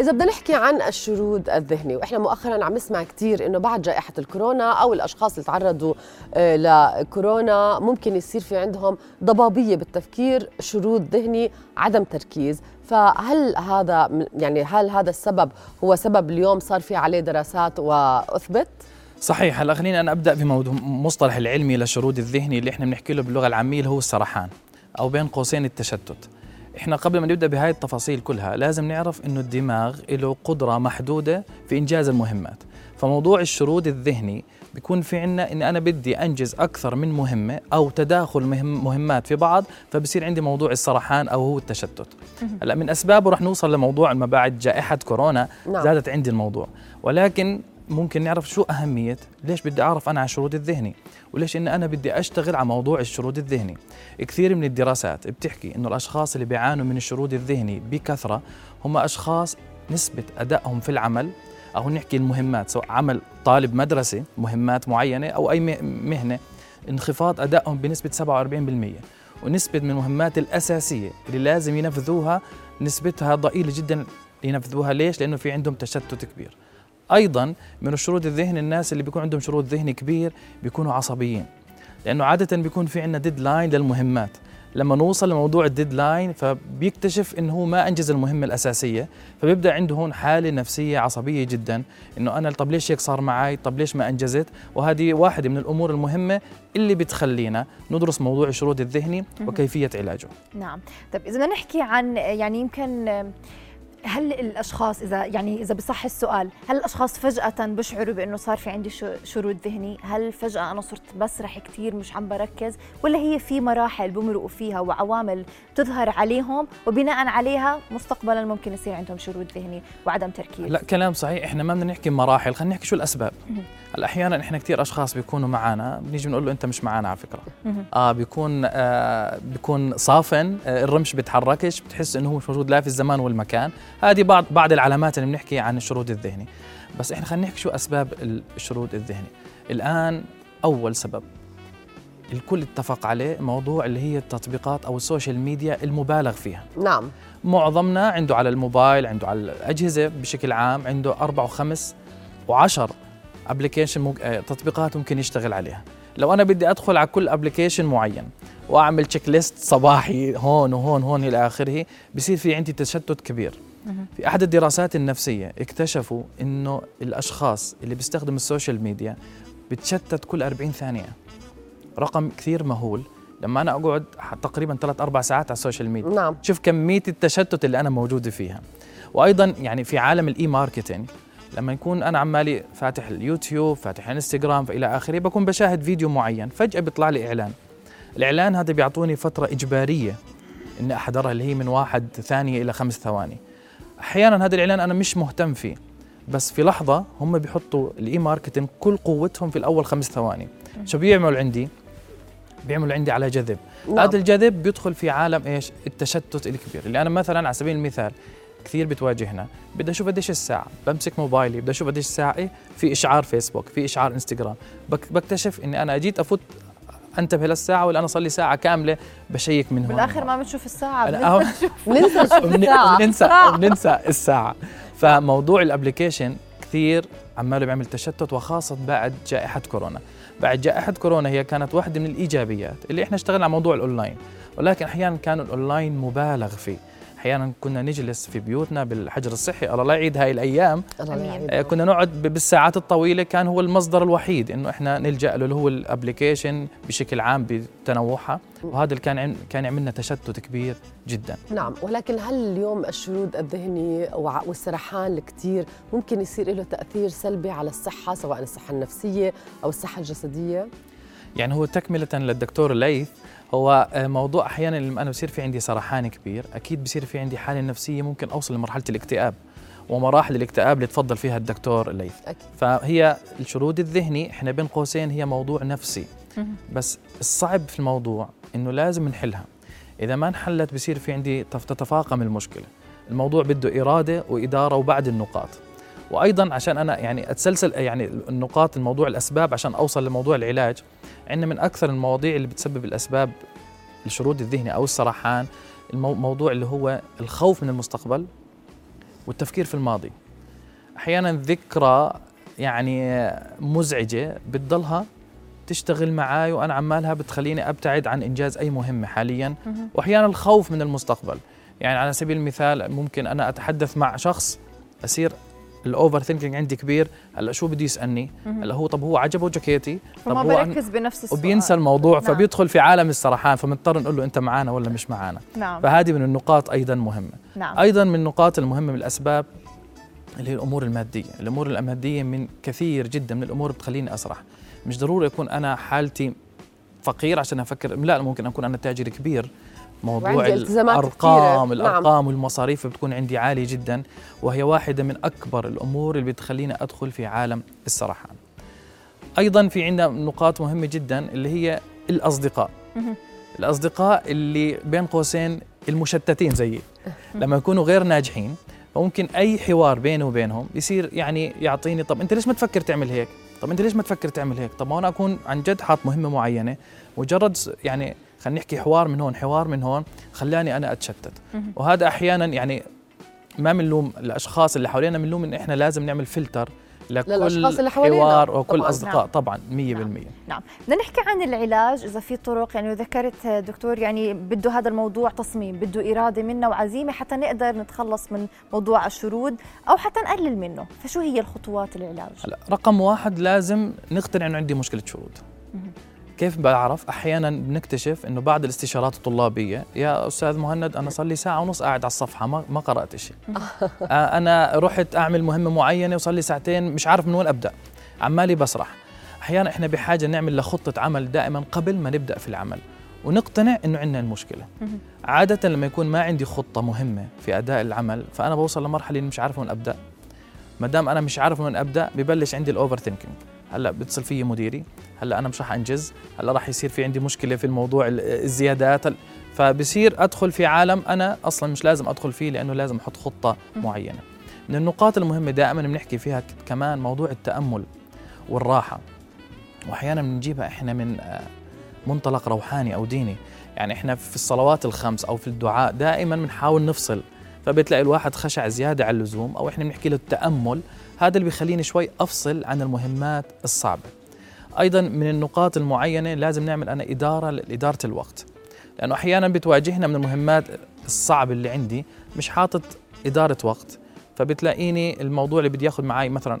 إذا بدنا نحكي عن الشرود الذهني وإحنا مؤخرا عم نسمع كثير إنه بعد جائحة الكورونا أو الأشخاص اللي تعرضوا آه، لكورونا ممكن يصير في عندهم ضبابية بالتفكير شرود ذهني عدم تركيز فهل هذا يعني هل هذا السبب هو سبب اليوم صار في عليه دراسات وأثبت؟ صحيح هلا خليني أنا أبدأ بموضوع مصطلح العلمي للشرود الذهني اللي إحنا بنحكي له باللغة العامية اللي هو السرحان أو بين قوسين التشتت إحنا قبل ما نبدأ بهاي التفاصيل كلها لازم نعرف إنه الدماغ له قدرة محدودة في إنجاز المهمات. فموضوع الشرود الذهني بيكون في عنا إن أنا بدي أنجز أكثر من مهمة أو تداخل مهم مهمات في بعض فبصير عندي موضوع السرحان أو هو التشتت. هلأ من أسبابه رح نوصل لموضوع ما بعد جائحة كورونا نعم. زادت عندي الموضوع. ولكن ممكن نعرف شو أهمية؟ ليش بدي أعرف أنا على الشرود الذهني؟ وليش إن أنا بدي أشتغل على موضوع الشرود الذهني؟ كثير من الدراسات بتحكي إنه الأشخاص اللي بيعانوا من الشرود الذهني بكثرة هم أشخاص نسبة أدائهم في العمل أو نحكي المهمات سواء عمل طالب مدرسة مهمات معينة أو أي مهنة انخفاض أدائهم بنسبة 47% ونسبة من المهمات الأساسية اللي لازم ينفذوها نسبتها ضئيلة جدا ينفذوها. ليش؟ لأنه في عندهم تشتت كبير. أيضا من الشرود الذهني الناس اللي بيكون عندهم شرود ذهني كبير بيكونوا عصبيين. لأنه عادة بيكون في عندنا deadline للمهمات. لما نوصل لموضوع ال deadline فبيكتشف انه هو ما أنجز المهمة الأساسية. فبيبدأ عنده هون حالة نفسية عصبية جدا. إنه أنا طب ليش هيك صار معي طب ليش ما أنجزت؟ وهذه واحدة من الأمور المهمة اللي بتخلينا ندرس موضوع الشرود الذهني وكيفية علاجه. نعم. طب إذا بدنا نحكي عن يعني يمكن هل الأشخاص اذا يعني إذا بصح السؤال هل الأشخاص فجأة بشعروا بأنه صار في عندي شرود ذهني؟ هل فجأة أنا صرت بسرح كثير مش عم بركز؟ ولا هي في مراحل بمرقوا فيها وعوامل تظهر عليهم وبناء عليها مستقبلا ممكن يصير عندهم شرود ذهني وعدم تركيز؟ لا كلام صحيح. إحنا ما بدنا نحكي مراحل خلينا نحكي شو الأسباب. أحيانا إحنا كثير أشخاص بيكونوا معنا بنيجي بنقول له أنت مش معنا على فكرة. آه بيكون آه بيكون صافن آه الرمش بيتحركش بتحس إنه هو مش موجود لا في الزمان والمكان. هذه بعض بعض العلامات اللي بنحكي عن الشرود الذهني. بس إحنا خلينا نحكي شو أسباب الشرود الذهني. الآن أول سبب الكل اتفق عليه موضوع اللي هي التطبيقات أو السوشيال ميديا المبالغ فيها. نعم. معظمنا عنده على الموبايل عنده على الأجهزة بشكل عام عنده أربع وخمس وعشر application ممكن آه، تطبيقات ممكن يشتغل عليها. لو أنا بدي أدخل على كل application معين وأعمل check list صباحي هون وهون هون إلى آخره بصير في عندي تشتت كبير. في أحد الدراسات النفسية اكتشفوا إنه الأشخاص اللي بيستخدموا السوشيال ميديا بتشتت كل 40 ثانية. رقم كثير مهول. لما أنا أقعد تقريبا ثلاث أربع ساعات على السوشيال ميديا نعم. شوف كمية التشتت اللي أنا موجودة فيها. وأيضا يعني في عالم ال e-marketing لما يكون أنا عمالي فاتح اليوتيوب فاتح الإنستغرام فإلى آخره بكون بشاهد فيديو معين فجأة بيطلع لي إعلان. الإعلان هذا بيعطوني فترة إجبارية إني أحضرها اللي هي من واحد ثانية إلى خمس ثواني. أحيانا هذا الإعلان أنا مش مهتم فيه بس في لحظة هم بيحطوا ال e-marketing كل قوتهم في الأول خمس ثواني. شو بيعملوا عندي؟ بيعملوا عندي على جذب. نعم. هذا الجذب بيدخل في عالم إيش؟ التشتت الكبير. اللي أنا مثلا على سبيل المثال كثير بتواجهنا بدي أشوف قديش الساعة بمسك موبايلي بدي أشوف قديش الساعة إيه؟ في إشعار فيسبوك في إشعار انستغرام بكتشف إني أنا جيت أفوت انتبه للساعه ولا أنا صار لي ساعة كاملة بشيّك من هون. بالآخر ما بنشوف الساعة بننسى الساعة. بننسى بننسى الساعة. فموضوع ال application كثير عماله بيعمل تشتت وخاصة بعد جائحة كورونا. بعد جائحة كورونا هي كانت واحدة من الإيجابيات اللي إحنا اشتغلنا على موضوع الأونلاين. ولكن أحيانا كان الأونلاين مبالغ فيه. أحيانا كنا نجلس في بيوتنا بالحجر الصحي. الله لا يعيد هاي الأيام. آه، كنا نقعد بالساعات الطويلة كان هو المصدر الوحيد إنه إحنا نلجأ له اللي هو ال application بشكل عام بتنوعها. وهذا اللي كان كان يعملنا تشتت كبير جدا. نعم ولكن هل اليوم الشرود الذهني والسرحان الكثير ممكن يصير له تأثير سلبي على الصحة سواء الصحة النفسية أو الصحة الجسدية؟ يعني هو تكملة للدكتور ليث. هو موضوع أحيانا لما أنا بصير في عندي سرحان كبير. أكيد بصير في عندي حالة نفسية ممكن أوصل لمرحلة الاكتئاب ومراحل الاكتئاب اللي تفضل فيها الدكتور ليث. أكيد. فهي الشرود الذهني إحنا بين قوسين هي موضوع نفسي. بس الصعب في الموضوع إنه لازم نحلها. إذا ما انحلت بصير في عندي تتفاقم المشكلة. الموضوع بده إرادة وإدارة وبعد النقاط. وأيضا عشان أنا يعني أتسلسل يعني النقاط الموضوع الأسباب عشان أوصل لموضوع العلاج عندنا من أكثر المواضيع اللي بتسبب الأسباب الشرود الذهني أو السرحان الموضوع اللي هو الخوف من المستقبل والتفكير في الماضي. أحيانا ذكرى يعني مزعجة بتضلها تشتغل معي وأنا عمالها بتخليني أبتعد عن إنجاز أي مهمه حاليا. واحيانا الخوف من المستقبل. يعني على سبيل المثال ممكن أنا أتحدث مع شخص اصير ال overthinking عندي كبير. هلا شو بده يسألني؟ هلا هو طب هو عجبه جاكيتي؟ طب هو بركز بنفس السؤال. وبينسى الموضوع نعم. فبيدخل في عالم السرحان فبنضطر نقول له أنت معنا ولا مش معنا نعم. فهذه من النقاط أيضا مهمة. نعم. أيضا من النقاط المهمة من الأسباب اللي هي الأمور المادية. الأمور المادية من كثير جدا من الأمور بتخليني أسرح. مش ضروري أكون أنا حالتي فقير عشان أفكر لا ممكن أكون أنا تاجر كبير. موضوع الارقام كثيرة. الأرقام نعم. والمصاريف بتكون عندي عالية جدا وهي واحدة من أكبر الأمور اللي بتخليني أدخل في عالم السرحان. أيضا في عندنا نقاط مهمة جدا اللي هي الأصدقاء. الأصدقاء اللي بين قوسين المشتتين زيي. لما يكونوا غير ناجحين فممكن أي حوار بيني وبينهم يصير يعني يعطيني طب أنت ليش ما تفكر تعمل هيك؟ طب أنت ليش ما تفكر تعمل هيك؟ طب ما أنا أكون عن جد حاط مهمة معينة مجرد يعني خلينا نحكي حوار من هون حوار من هون خلاني أنا أتشتت. وهذا أحيانا يعني ما بنلوم الأشخاص اللي حوالينا بنلوم إن إحنا لازم نعمل فلتر لكل اللي حوار وكل طبعاً. أصدقاء. نعم. طبعا 100% نعم. نعم. بدنا نحكي عن العلاج إذا في طرق يعني ذكرت دكتور يعني بده هذا الموضوع تصميم بده إرادة منا وعزيمة حتى نقدر نتخلص من موضوع الشرود أو حتى نقلل منه. فشو هي الخطوات العلاج؟ هلا رقم واحد لازم نقتنع إنه عندي مشكلة شرود. كيف بعرف؟ أحيانا بنكتشف إنه بعد الاستشارات الطلابية يا أستاذ مهند أنا صار لي ساعة ونص قاعد على الصفحة ما ما قرأت شيء آه، أنا رحت أعمل مهمة معينة وصار لي ساعتين مش عارف من وين أبدأ. عمالي بسرح. أحيانا إحنا بحاجة نعمل لخطة عمل دائما قبل ما نبدأ في العمل. ونقتنع إنه عندنا المشكلة. عادة لما يكون ما عندي خطة مهمة في أداء العمل فأنا بوصل لمرحلة مش عارف وين أبدأ. ما دام أنا مش عارف وين أبدأ ببلش عندي ال overthinking هلا بيتصل فيي مديري. هلا أنا مش راح أنجز. هلا راح يصير في عندي مشكلة في الموضوع الزيادات. فبصير أدخل في عالم أنا أصلا مش لازم أدخل فيه لأنه لازم أحط خطة معينة. من النقاط المهمة دائما بنحكي فيها كمان موضوع التأمل والراحة. واحيانا بنجيبها إحنا من آه، منطلق روحاني أو ديني. يعني إحنا في الصلوات الخمس أو في الدعاء دائما بنحاول نفصل فبتلاقي الواحد خشع زيادة عن اللزوم أو إحنا بنحكي له التأمل. هذا اللي بيخليني شوي أفصل عن المهمات الصعبة. أيضا من النقاط المعينة لازم نعمل أنا إدارة لإدارة الوقت. لأنه أحيانا بتواجهنا من المهمات الصعبة اللي عندي مش حاطط إدارة وقت. فبتلاقيني الموضوع اللي بدي ياخذ معي مثلا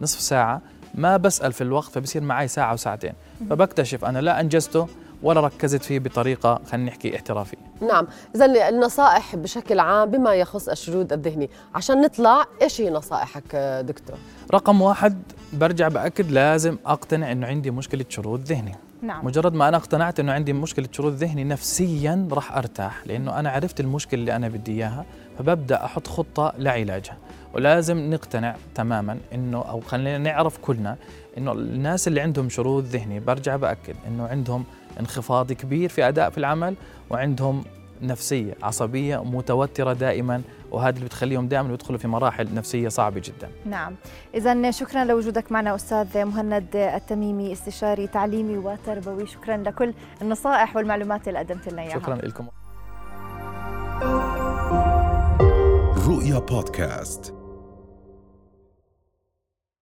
نصف ساعة ما بسأل في الوقت فبصير معي ساعة وساعتين فبكتشف أنا لا أنجزته ولا ركزت فيه بطريقة خلينا نحكي احترافيه. نعم، اذا النصائح بشكل عام بما يخص الشرود الذهني، عشان نطلع إيش هي نصائحك دكتور؟ رقم واحد برجع بأكد لازم أقتنع إنه عندي مشكلة شرود ذهني. نعم. مجرد ما أنا اقتنعت إنه عندي مشكلة شرود ذهني نفسيا راح أرتاح لأنه أنا عرفت المشكلة اللي أنا بدي إياها فببدأ أحط خطة لعلاجها ولازم نقتنع تماما إنه أو خلينا نعرف كلنا إنه الناس اللي عندهم شرود ذهني برجع بأكد إنه عندهم انخفاض كبير في أداء في العمل وعندهم نفسية عصبية متوترة دائما وهذا اللي بتخليهم دائما يدخلوا في مراحل نفسية صعبة جدا. نعم، اذا شكرا لوجودك معنا أستاذ مهند التميمي استشاري تعليمي وتربوي، شكرا لكل النصائح والمعلومات اللي قدمت لنا إياها. شكرا لكم. رؤيا بودكاست